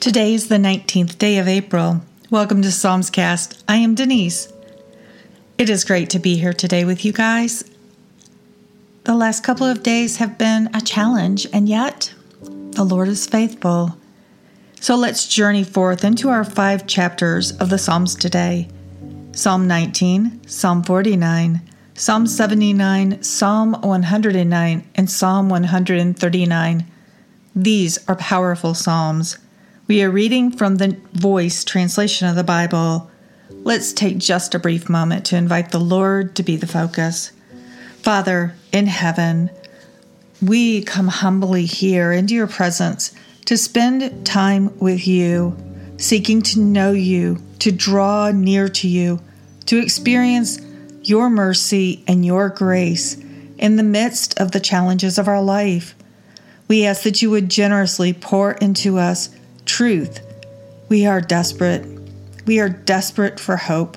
Today is the 19th day of April. Welcome to Psalms Cast. I am Denise. It is great to be here today with you guys. The last couple of days have been a challenge, and yet the Lord is faithful. So let's journey forth into our five chapters of the Psalms today Psalm 19, Psalm 49, Psalm 79, Psalm 109, and Psalm 139. These are powerful Psalms. We are reading from the Voice translation of the Bible. Let's take just a brief moment to invite the Lord to be the focus. Father in heaven, we come humbly here into your presence to spend time with you, seeking to know you, to draw near to you, to experience your mercy and your grace in the midst of the challenges of our life. We ask that you would generously pour into us truth. We are desperate. We are desperate for hope.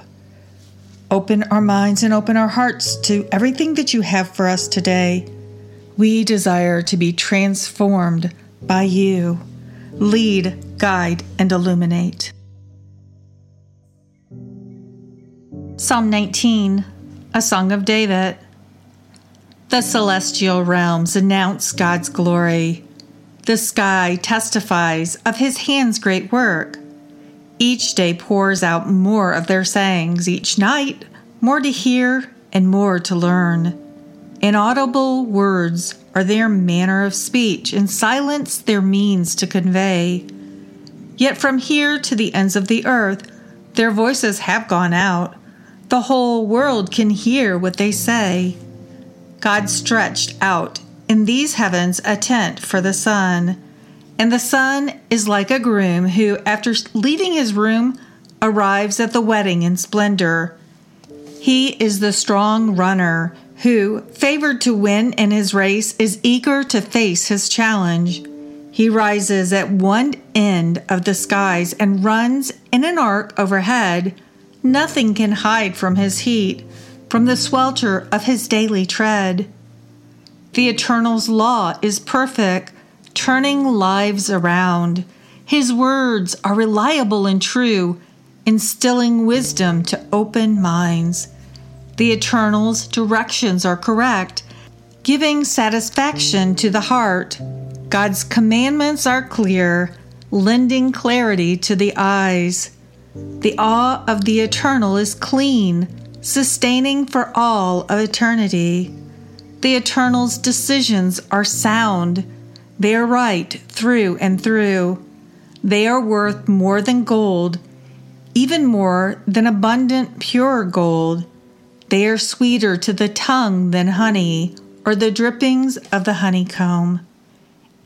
Open our minds and open our hearts to everything that you have for us today. We desire to be transformed by you. Lead, guide, and illuminate. Psalm 19, a song of David. The celestial realms announce God's glory. The sky testifies of his hand's great work. Each day pours out more of their sayings, each night more to hear and more to learn. Inaudible words are their manner of speech, and silence their means to convey. Yet from here to the ends of the earth, their voices have gone out. The whole world can hear what they say. God stretched out in these heavens a tent for the sun. And the sun is like a groom who, after leaving his room, arrives at the wedding in splendor. He is the strong runner who, favored to win in his race, is eager to face his challenge. He rises at one end of the skies and runs in an arc overhead. Nothing can hide from his heat, from the swelter of his daily tread. The Eternal's law is perfect, turning lives around. His words are reliable and true, instilling wisdom to open minds. The Eternal's directions are correct, giving satisfaction to the heart. God's commandments are clear, lending clarity to the eyes. The awe of the Eternal is clean, sustaining for all of eternity. The Eternal's decisions are sound. They are right through and through. They are worth more than gold, even more than abundant pure gold. They are sweeter to the tongue than honey or the drippings of the honeycomb.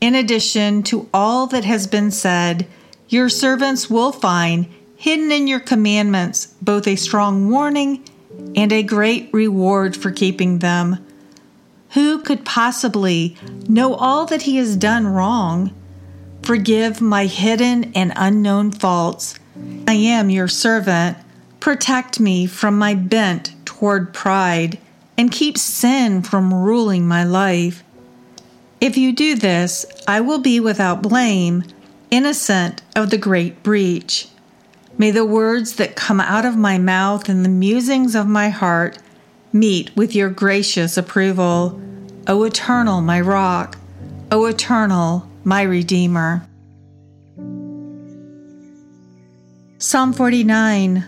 In addition to all that has been said, your servants will find hidden in your commandments both a strong warning and a great reward for keeping them. Who could possibly know all that he has done wrong? Forgive my hidden and unknown faults. I am your servant. Protect me from my bent toward pride and keep sin from ruling my life. If you do this, I will be without blame, innocent of the great breach. May the words that come out of my mouth and the musings of my heart meet with your gracious approval. O Eternal, my rock, O Eternal, my Redeemer. Psalm 49.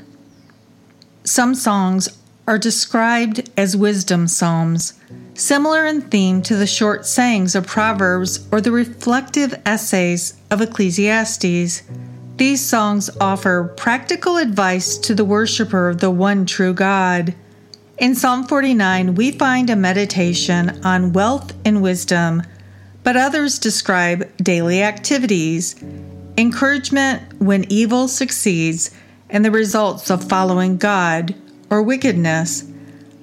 Some songs are described as wisdom psalms, similar in theme to the short sayings of Proverbs or the reflective essays of Ecclesiastes. These songs offer practical advice to the worshiper of the one true God. In Psalm 49, we find a meditation on wealth and wisdom, but others describe daily activities, encouragement when evil succeeds, and the results of following God or wickedness.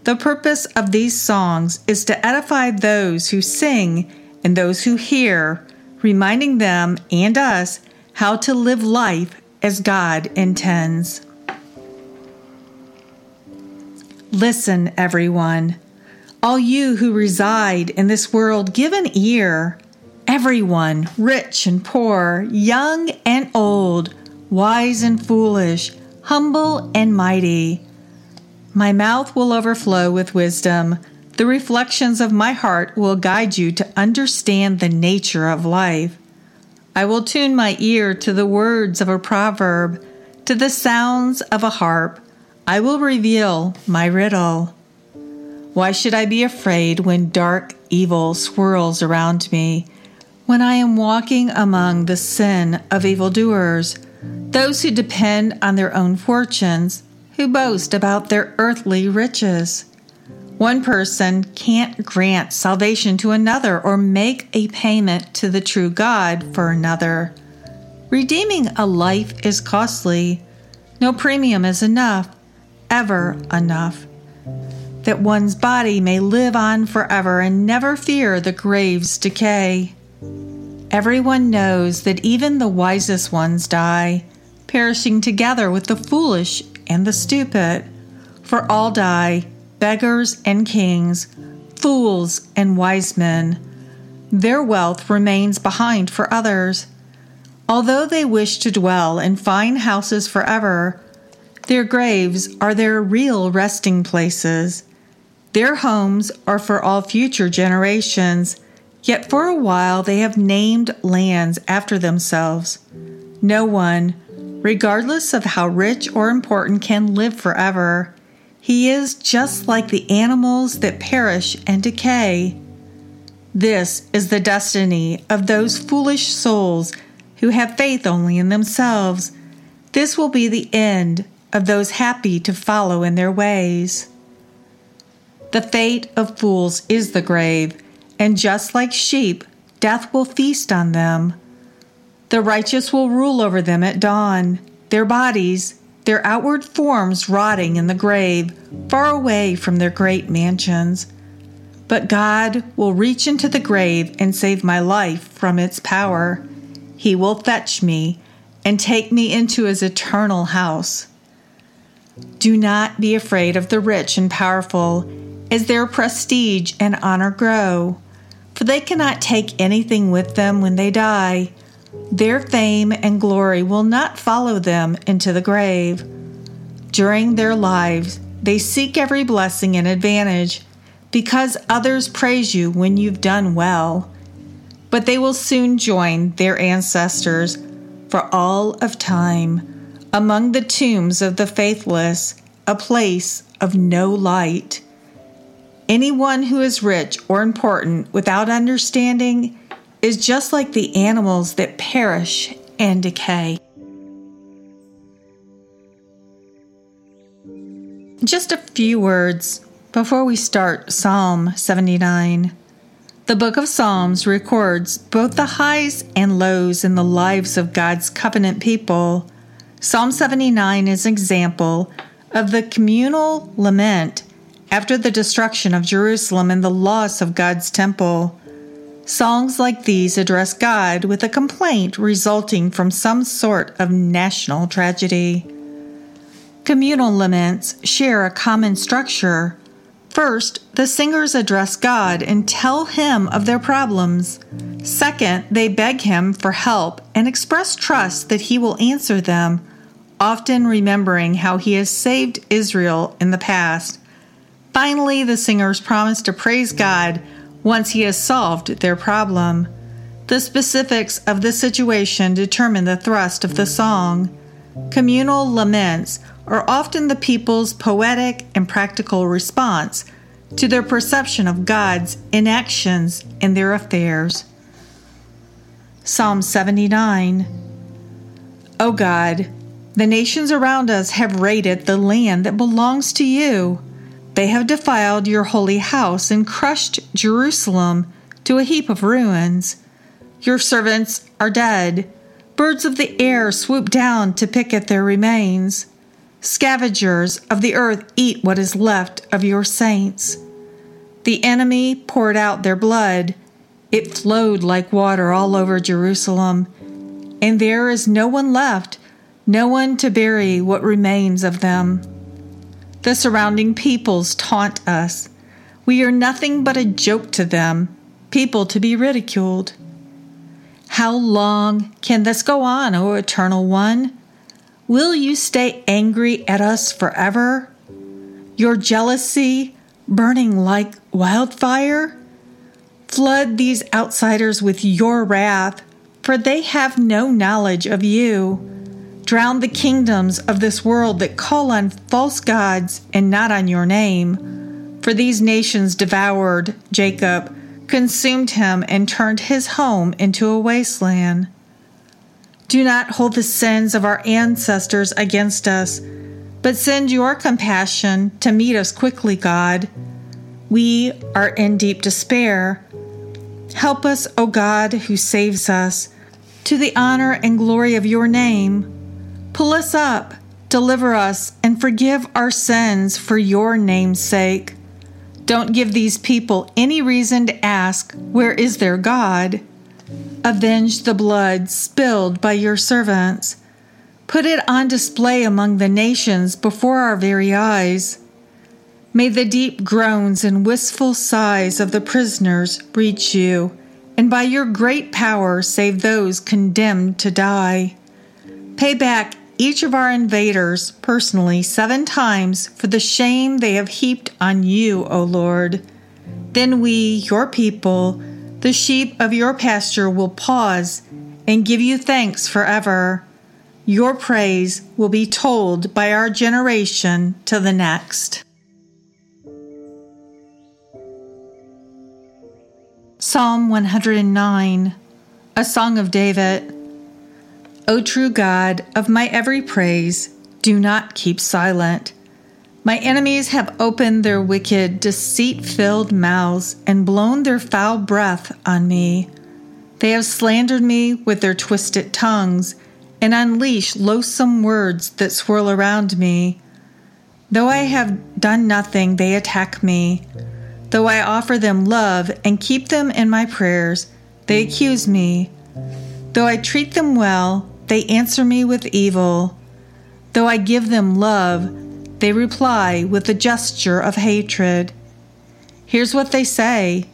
The purpose of these songs is to edify those who sing and those who hear, reminding them and us how to live life as God intends. Listen, everyone. All you who reside in this world, give an ear. everyone, rich and poor, young and old, wise and foolish, humble and mighty. My mouth will overflow with wisdom. The reflections of my heart will guide you to understand the nature of life. I will tune my ear to the words of a proverb, to the sounds of a harp. I will reveal my riddle. Why should I be afraid when dark evil swirls around me? When I am walking among the sin of evildoers, those who depend on their own fortunes, who boast about their earthly riches. One person can't grant salvation to another or make a payment to the true God for another. Redeeming a life is costly. No premium is enough, ever enough. That one's body may live on forever and never fear the grave's decay. Everyone knows that even the wisest ones die, perishing together with the foolish and the stupid. For all die, beggars and kings, fools and wise men. Their wealth remains behind for others. Although they wish to dwell in fine houses forever, their graves are their real resting places. Their homes are for all future generations, yet for a while they have named lands after themselves. No one, regardless of how rich or important, can live forever. He is just like the animals that perish and decay. This is the destiny of those foolish souls who have faith only in themselves. This will be the end of those happy to follow in their ways. The fate of fools is the grave, and just like sheep, death will feast on them. The righteous will rule over them at dawn, their bodies, their outward forms rotting in the grave, far away from their great mansions. But God will reach into the grave and save my life from its power. He will fetch me and take me into his eternal house. Do not be afraid of the rich and powerful, as their prestige and honor grow, for they cannot take anything with them when they die. Their fame and glory will not follow them into the grave. During their lives, they seek every blessing and advantage because others praise you when you've done well. But they will soon join their ancestors for all of time among the tombs of the faithless, a place of no light. Anyone who is rich or important without understanding is just like the animals that perish and decay. Just a few words before we start Psalm 79. The book of Psalms records both the highs and lows in the lives of God's covenant people. Psalm 79 is an example of the communal lament after the destruction of Jerusalem and the loss of God's temple. Songs like these address God with a complaint resulting from some sort of national tragedy. Communal laments share a common structure. First, the singers address God and tell Him of their problems. Second, they beg Him for help and express trust that He will answer them, often remembering how He has saved Israel in the past. Finally, the singers promise to praise God once he has solved their problem. The specifics of the situation determine the thrust of the song. Communal laments are often the people's poetic and practical response to their perception of God's inactions in their affairs. Psalm 79 O God, the nations around us have raided the land that belongs to you. They have defiled your holy house and crushed Jerusalem to a heap of ruins. Your servants are dead. Birds of the air swoop down to pick at their remains. Scavengers of the earth eat what is left of your saints. The enemy poured out their blood. It flowed like water all over Jerusalem. And there is no one left, no one to bury what remains of them. The surrounding peoples taunt us. We are nothing but a joke to them, people to be ridiculed. How long can this go on, O Eternal One? Will you stay angry at us forever? Your jealousy burning like wildfire? Flood these outsiders with your wrath, for they have no knowledge of you. Drown the kingdoms of this world that call on false gods and not on your name. For these nations devoured Jacob, consumed him, and turned his home into a wasteland. Do not hold the sins of our ancestors against us, but send your compassion to meet us quickly, God. We are in deep despair. Help us, O God, who saves us, to the honor and glory of your name. Pull us up, deliver us, and forgive our sins for your name's sake. Don't give these people any reason to ask, Where is their God? Avenge the blood spilled by your servants. Put it on display among the nations before our very eyes. May the deep groans and wistful sighs of the prisoners reach you, and by your great power save those condemned to die. Pay back each of our invaders personally seven times for the shame they have heaped on you, O Lord. Then we, your people, the sheep of your pasture will pause and give you thanks forever. Your praise will be told by our generation to the next. Psalm 109, a song of David. O true God, of my every praise, do not keep silent. My enemies have opened their wicked, deceit filled mouths and blown their foul breath on me. They have slandered me with their twisted tongues and unleashed loathsome words that swirl around me. Though I have done nothing, they attack me. Though I offer them love and keep them in my prayers, they accuse me. Though I treat them well, they answer me with evil. Though I give them love, they reply with a gesture of hatred. Here's what they say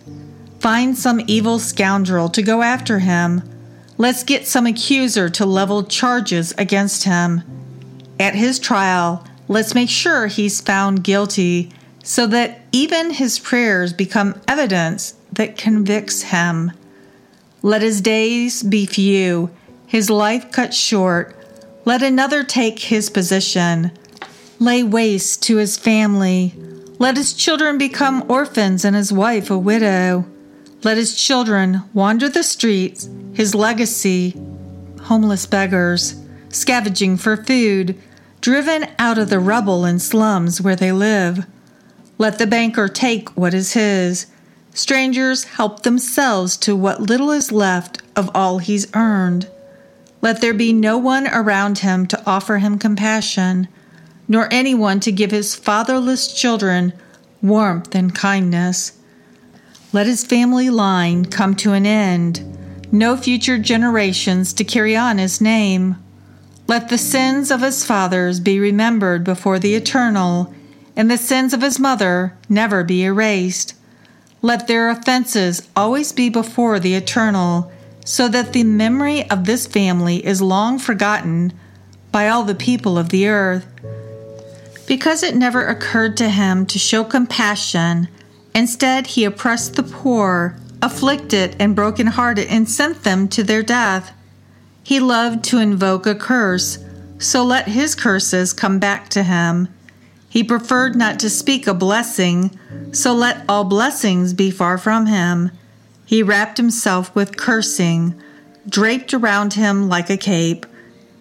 Find some evil scoundrel to go after him. Let's get some accuser to level charges against him. At his trial, let's make sure he's found guilty so that even his prayers become evidence that convicts him. Let his days be few, his life cut short. Let another take his position lay waste to his family. Let his children become orphans and his wife a widow. Let his children wander the streets, his legacy, homeless beggars, scavenging for food, driven out of the rubble and slums where they live. Let the banker take what is his. Strangers help themselves to what little is left of all he's earned. Let there be no one around him to offer him compassion nor anyone to give his fatherless children warmth and kindness. Let his family line come to an end, no future generations to carry on his name. Let the sins of his fathers be remembered before the eternal, and the sins of his mother never be erased. Let their offenses always be before the eternal, so that the memory of this family is long forgotten by all the people of the earth. Because it never occurred to him to show compassion, instead, he oppressed the poor, afflicted and broken-hearted, and sent them to their death. He loved to invoke a curse, so let his curses come back to him. He preferred not to speak a blessing, so let all blessings be far from him. He wrapped himself with cursing, draped around him like a cape.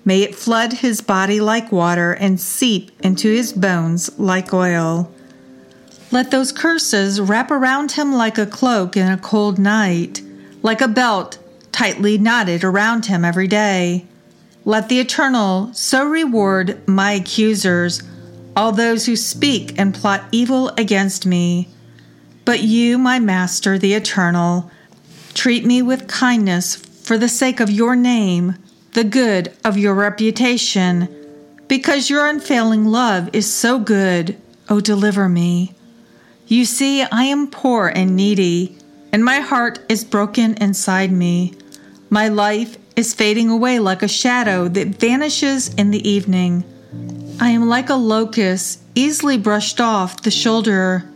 May it flood his body like water and seep into his bones like oil. Let those curses wrap around him like a cloak in a cold night, like a belt tightly knotted around him every day. Let the Eternal so reward my accusers, all those who speak and plot evil against me. But you, my Master, the Eternal, treat me with kindness for the sake of your name the good of your reputation. Because your unfailing love is so good, oh, deliver me. You see, I am poor and needy, and my heart is broken inside me. My life is fading away like a shadow that vanishes in the evening. I am like a locust easily brushed off the shoulder.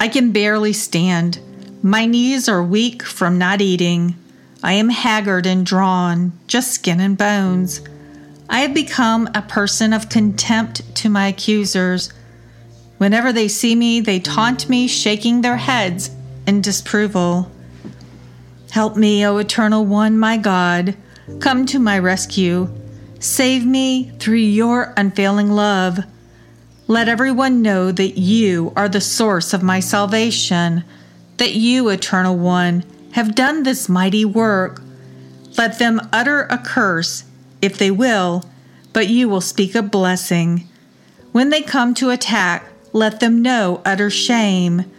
I can barely stand. My knees are weak from not eating. I am haggard and drawn, just skin and bones. I have become a person of contempt to my accusers. Whenever they see me, they taunt me, shaking their heads in disapproval. Help me, O Eternal One, my God. Come to my rescue. Save me through your unfailing love. Let everyone know that you are the source of my salvation, that you, Eternal One, have done this mighty work. Let them utter a curse, if they will, but you will speak a blessing. When they come to attack, let them know utter shame.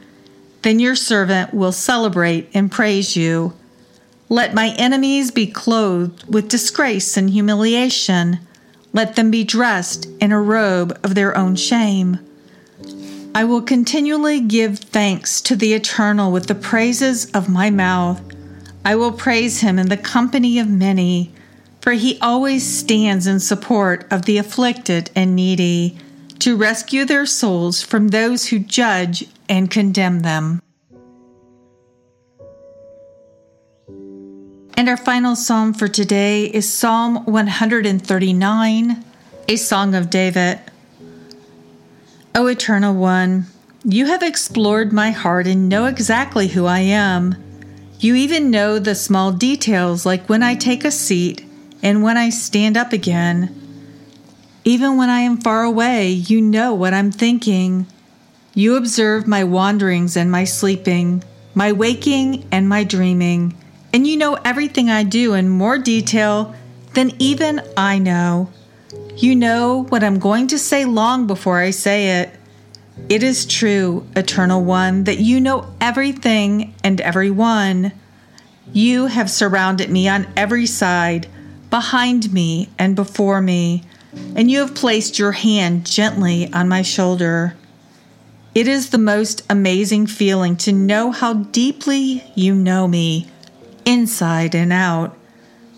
Then your servant will celebrate and praise you. Let my enemies be clothed with disgrace and humiliation. Let them be dressed in a robe of their own shame. I will continually give thanks to the Eternal with the praises of my mouth. I will praise him in the company of many, for he always stands in support of the afflicted and needy, to rescue their souls from those who judge and condemn them. And our final psalm for today is Psalm 139, a song of David. O Eternal One, you have explored my heart and know exactly who I am. You even know the small details like when I take a seat and when I stand up again. Even when I am far away, you know what I'm thinking. You observe my wanderings and my sleeping, my waking and my dreaming and you know everything I do in more detail than even I know. You know what I'm going to say long before I say it. It is true, Eternal One, that you know everything and everyone. You have surrounded me on every side, behind me and before me, and you have placed your hand gently on my shoulder. It is the most amazing feeling to know how deeply you know me inside and out.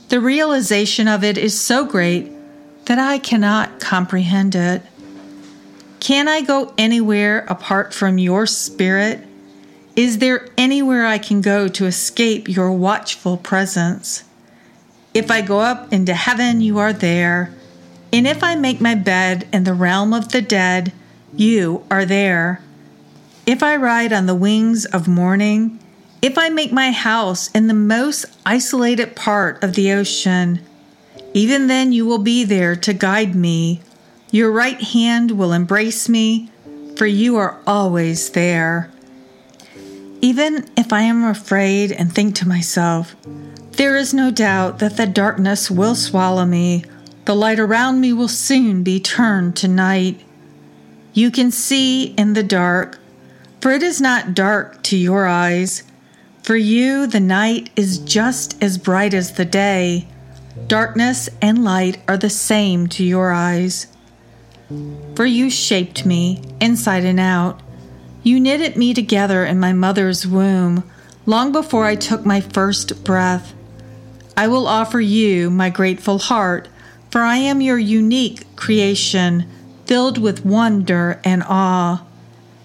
The realization of it is so great that I cannot comprehend it. Can I go anywhere apart from your spirit? Is there anywhere I can go to escape your watchful presence? If I go up into heaven, you are there. And if I make my bed in the realm of the dead, you are there. If I ride on the wings of morning, if I make my house in the most isolated part of the ocean, even then you will be there to guide me. Your right hand will embrace me, for you are always there. Even if I am afraid and think to myself, there is no doubt that the darkness will swallow me, the light around me will soon be turned to night. You can see in the dark, for it is not dark to your eyes for you, the night is just as bright as the day. Darkness and light are the same to your eyes. For you shaped me, inside and out. You knitted me together in my mother's womb, long before I took my first breath. I will offer you my grateful heart, for I am your unique creation, filled with wonder and awe.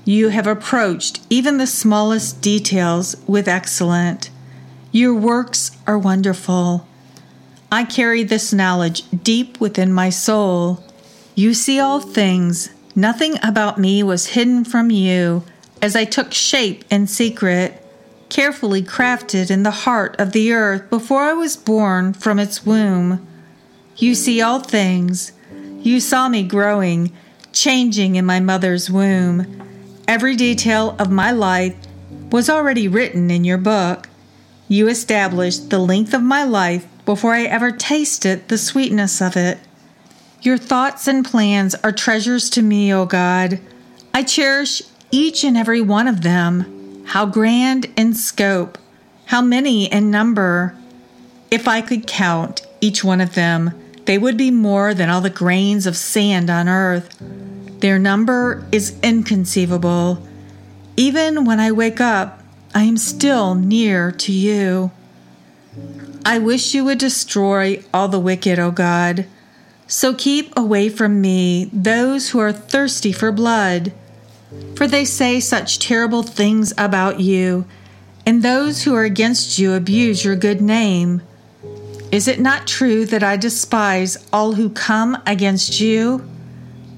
You have approached even the smallest details with excellence. Your works are wonderful. I carry this knowledge deep within my soul. You see all things. Nothing about me was hidden from you as I took shape in secret, carefully crafted in the heart of the earth before I was born from its womb. You see all things. You saw me growing, changing in my mother's womb. Every detail of my life was already written in your book. You established the length of my life before I ever tasted the sweetness of it. Your thoughts and plans are treasures to me, O God. I cherish each and every one of them. How grand in scope, how many in number. If I could count each one of them, they would be more than all the grains of sand on earth. Their number is inconceivable. Even when I wake up, I am still near to you. I wish you would destroy all the wicked, O God. So keep away from me those who are thirsty for blood. For they say such terrible things about you, and those who are against you abuse your good name. Is it not true that I despise all who come against you?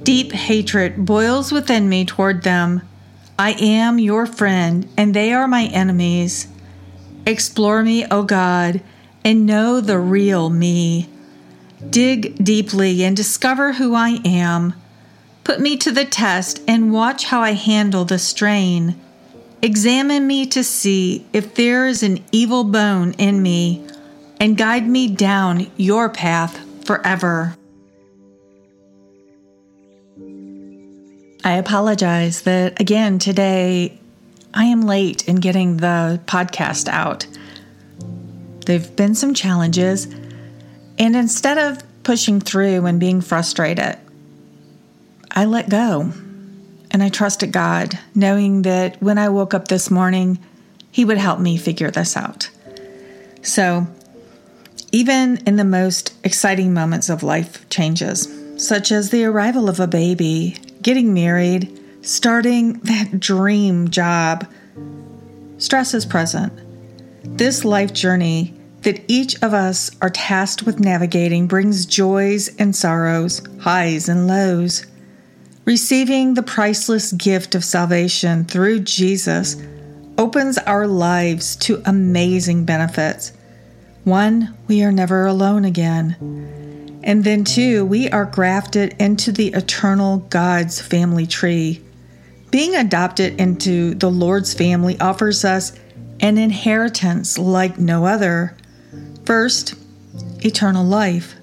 Deep hatred boils within me toward them. I am your friend, and they are my enemies. Explore me, O God, and know the real me. Dig deeply and discover who I am. Put me to the test and watch how I handle the strain. Examine me to see if there is an evil bone in me, and guide me down your path forever. I apologize that again today I am late in getting the podcast out. There've been some challenges, and instead of pushing through and being frustrated, I let go and I trusted God, knowing that when I woke up this morning, He would help me figure this out. So, even in the most exciting moments of life changes, such as the arrival of a baby getting married, starting that dream job. Stress is present. This life journey that each of us are tasked with navigating brings joys and sorrows, highs and lows. Receiving the priceless gift of salvation through Jesus opens our lives to amazing benefits. One, we are never alone again. And then, too, we are grafted into the eternal God's family tree. Being adopted into the Lord's family offers us an inheritance like no other. First, eternal life.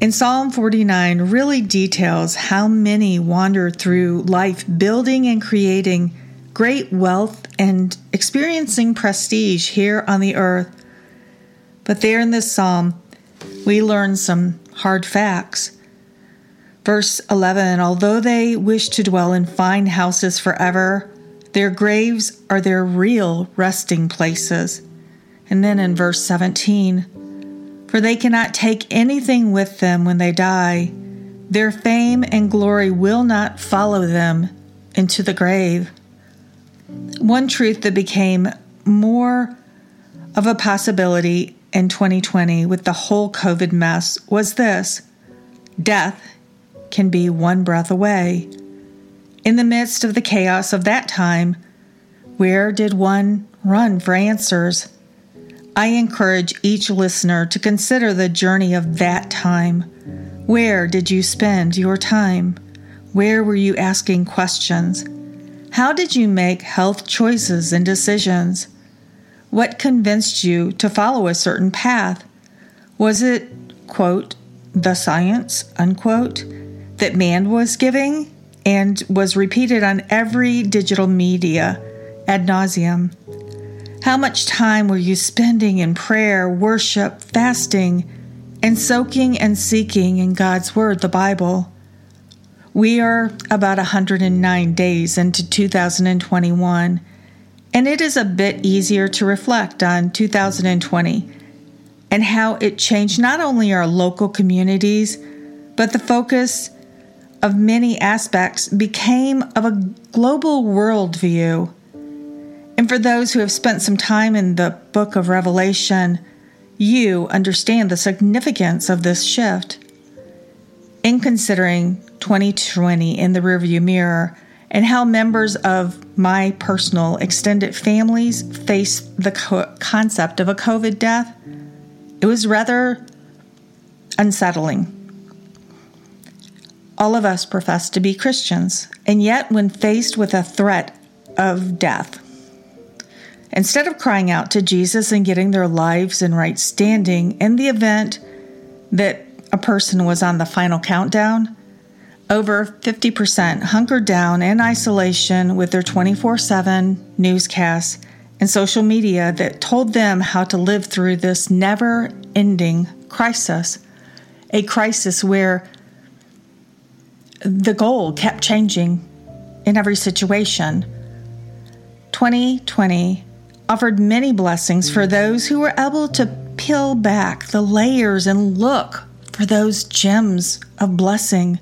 In Psalm 49 really details how many wander through life building and creating great wealth and experiencing prestige here on the earth. But there in this psalm, we learn some hard facts. Verse 11 Although they wish to dwell in fine houses forever, their graves are their real resting places. And then in verse 17 For they cannot take anything with them when they die, their fame and glory will not follow them into the grave. One truth that became more of a possibility in 2020 with the whole COVID mess was this death can be one breath away. In the midst of the chaos of that time, where did one run for answers? I encourage each listener to consider the journey of that time. Where did you spend your time? Where were you asking questions? How did you make health choices and decisions? What convinced you to follow a certain path? Was it, quote, the science, unquote, that man was giving and was repeated on every digital media ad nauseum? How much time were you spending in prayer, worship, fasting, and soaking and seeking in God's Word, the Bible? We are about 109 days into 2021 and it is a bit easier to reflect on 2020 and how it changed not only our local communities, but the focus of many aspects became of a global worldview. And for those who have spent some time in the book of Revelation, you understand the significance of this shift. In considering 2020 in the rearview mirror, and how members of my personal extended families face the co- concept of a COVID death, it was rather unsettling. All of us profess to be Christians, and yet, when faced with a threat of death, instead of crying out to Jesus and getting their lives in right standing in the event that a person was on the final countdown, over 50% hunkered down in isolation with their 24 7 newscasts and social media that told them how to live through this never ending crisis. A crisis where the goal kept changing in every situation. 2020 offered many blessings for those who were able to peel back the layers and look for those gems of blessing.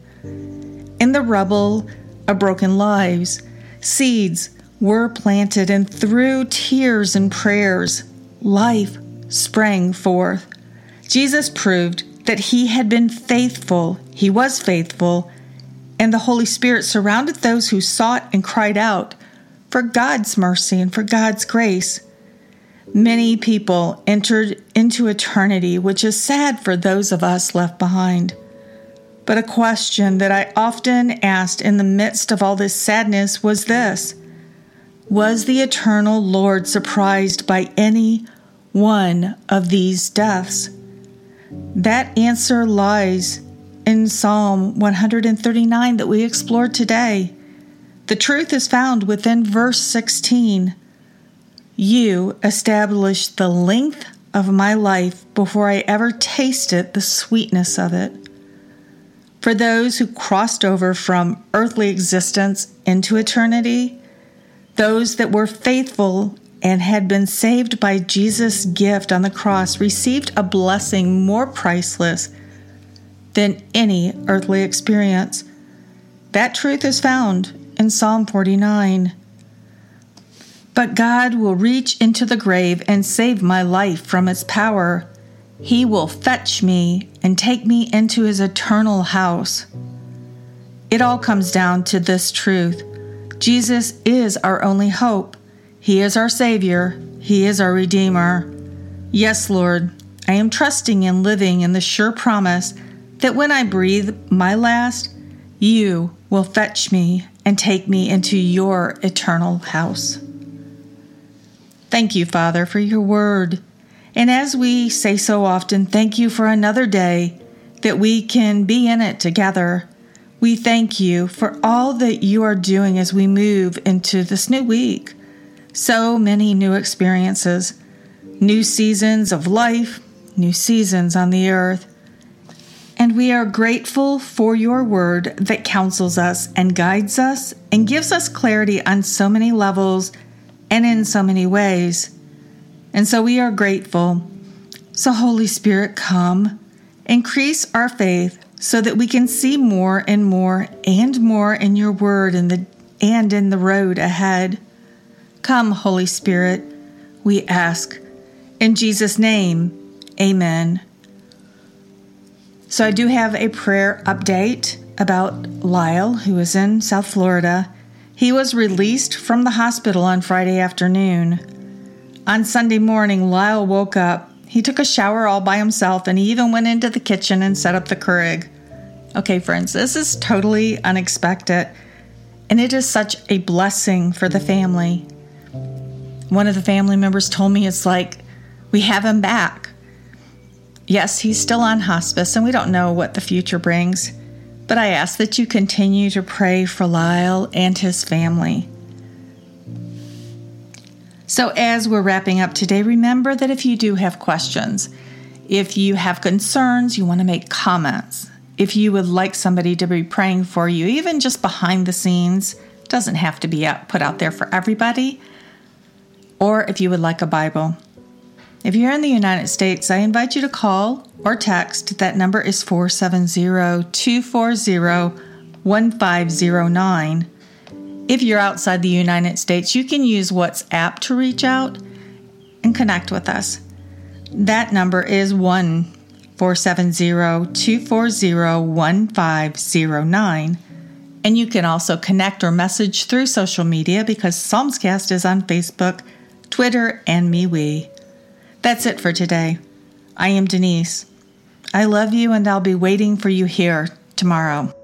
In the rubble of broken lives, seeds were planted, and through tears and prayers, life sprang forth. Jesus proved that he had been faithful, he was faithful, and the Holy Spirit surrounded those who sought and cried out for God's mercy and for God's grace. Many people entered into eternity, which is sad for those of us left behind. But a question that I often asked in the midst of all this sadness was this Was the eternal Lord surprised by any one of these deaths? That answer lies in Psalm 139 that we explored today. The truth is found within verse 16. You established the length of my life before I ever tasted the sweetness of it. For those who crossed over from earthly existence into eternity, those that were faithful and had been saved by Jesus' gift on the cross received a blessing more priceless than any earthly experience. That truth is found in Psalm 49. But God will reach into the grave and save my life from its power. He will fetch me and take me into his eternal house. It all comes down to this truth Jesus is our only hope. He is our Savior. He is our Redeemer. Yes, Lord, I am trusting and living in the sure promise that when I breathe my last, you will fetch me and take me into your eternal house. Thank you, Father, for your word. And as we say so often, thank you for another day that we can be in it together. We thank you for all that you are doing as we move into this new week. So many new experiences, new seasons of life, new seasons on the earth. And we are grateful for your word that counsels us and guides us and gives us clarity on so many levels and in so many ways. And so we are grateful. So, Holy Spirit, come, increase our faith so that we can see more and more and more in your word and, the, and in the road ahead. Come, Holy Spirit, we ask. In Jesus' name, amen. So, I do have a prayer update about Lyle, who is in South Florida. He was released from the hospital on Friday afternoon. On Sunday morning, Lyle woke up. He took a shower all by himself and he even went into the kitchen and set up the Keurig. Okay, friends, this is totally unexpected, and it is such a blessing for the family. One of the family members told me it's like we have him back. Yes, he's still on hospice, and we don't know what the future brings, but I ask that you continue to pray for Lyle and his family. So, as we're wrapping up today, remember that if you do have questions, if you have concerns, you want to make comments, if you would like somebody to be praying for you, even just behind the scenes, doesn't have to be put out there for everybody, or if you would like a Bible. If you're in the United States, I invite you to call or text. That number is 470 240 1509. If you're outside the United States, you can use WhatsApp to reach out and connect with us. That number is 1 470 240 1509. And you can also connect or message through social media because Psalmscast is on Facebook, Twitter, and MeWe. That's it for today. I am Denise. I love you and I'll be waiting for you here tomorrow.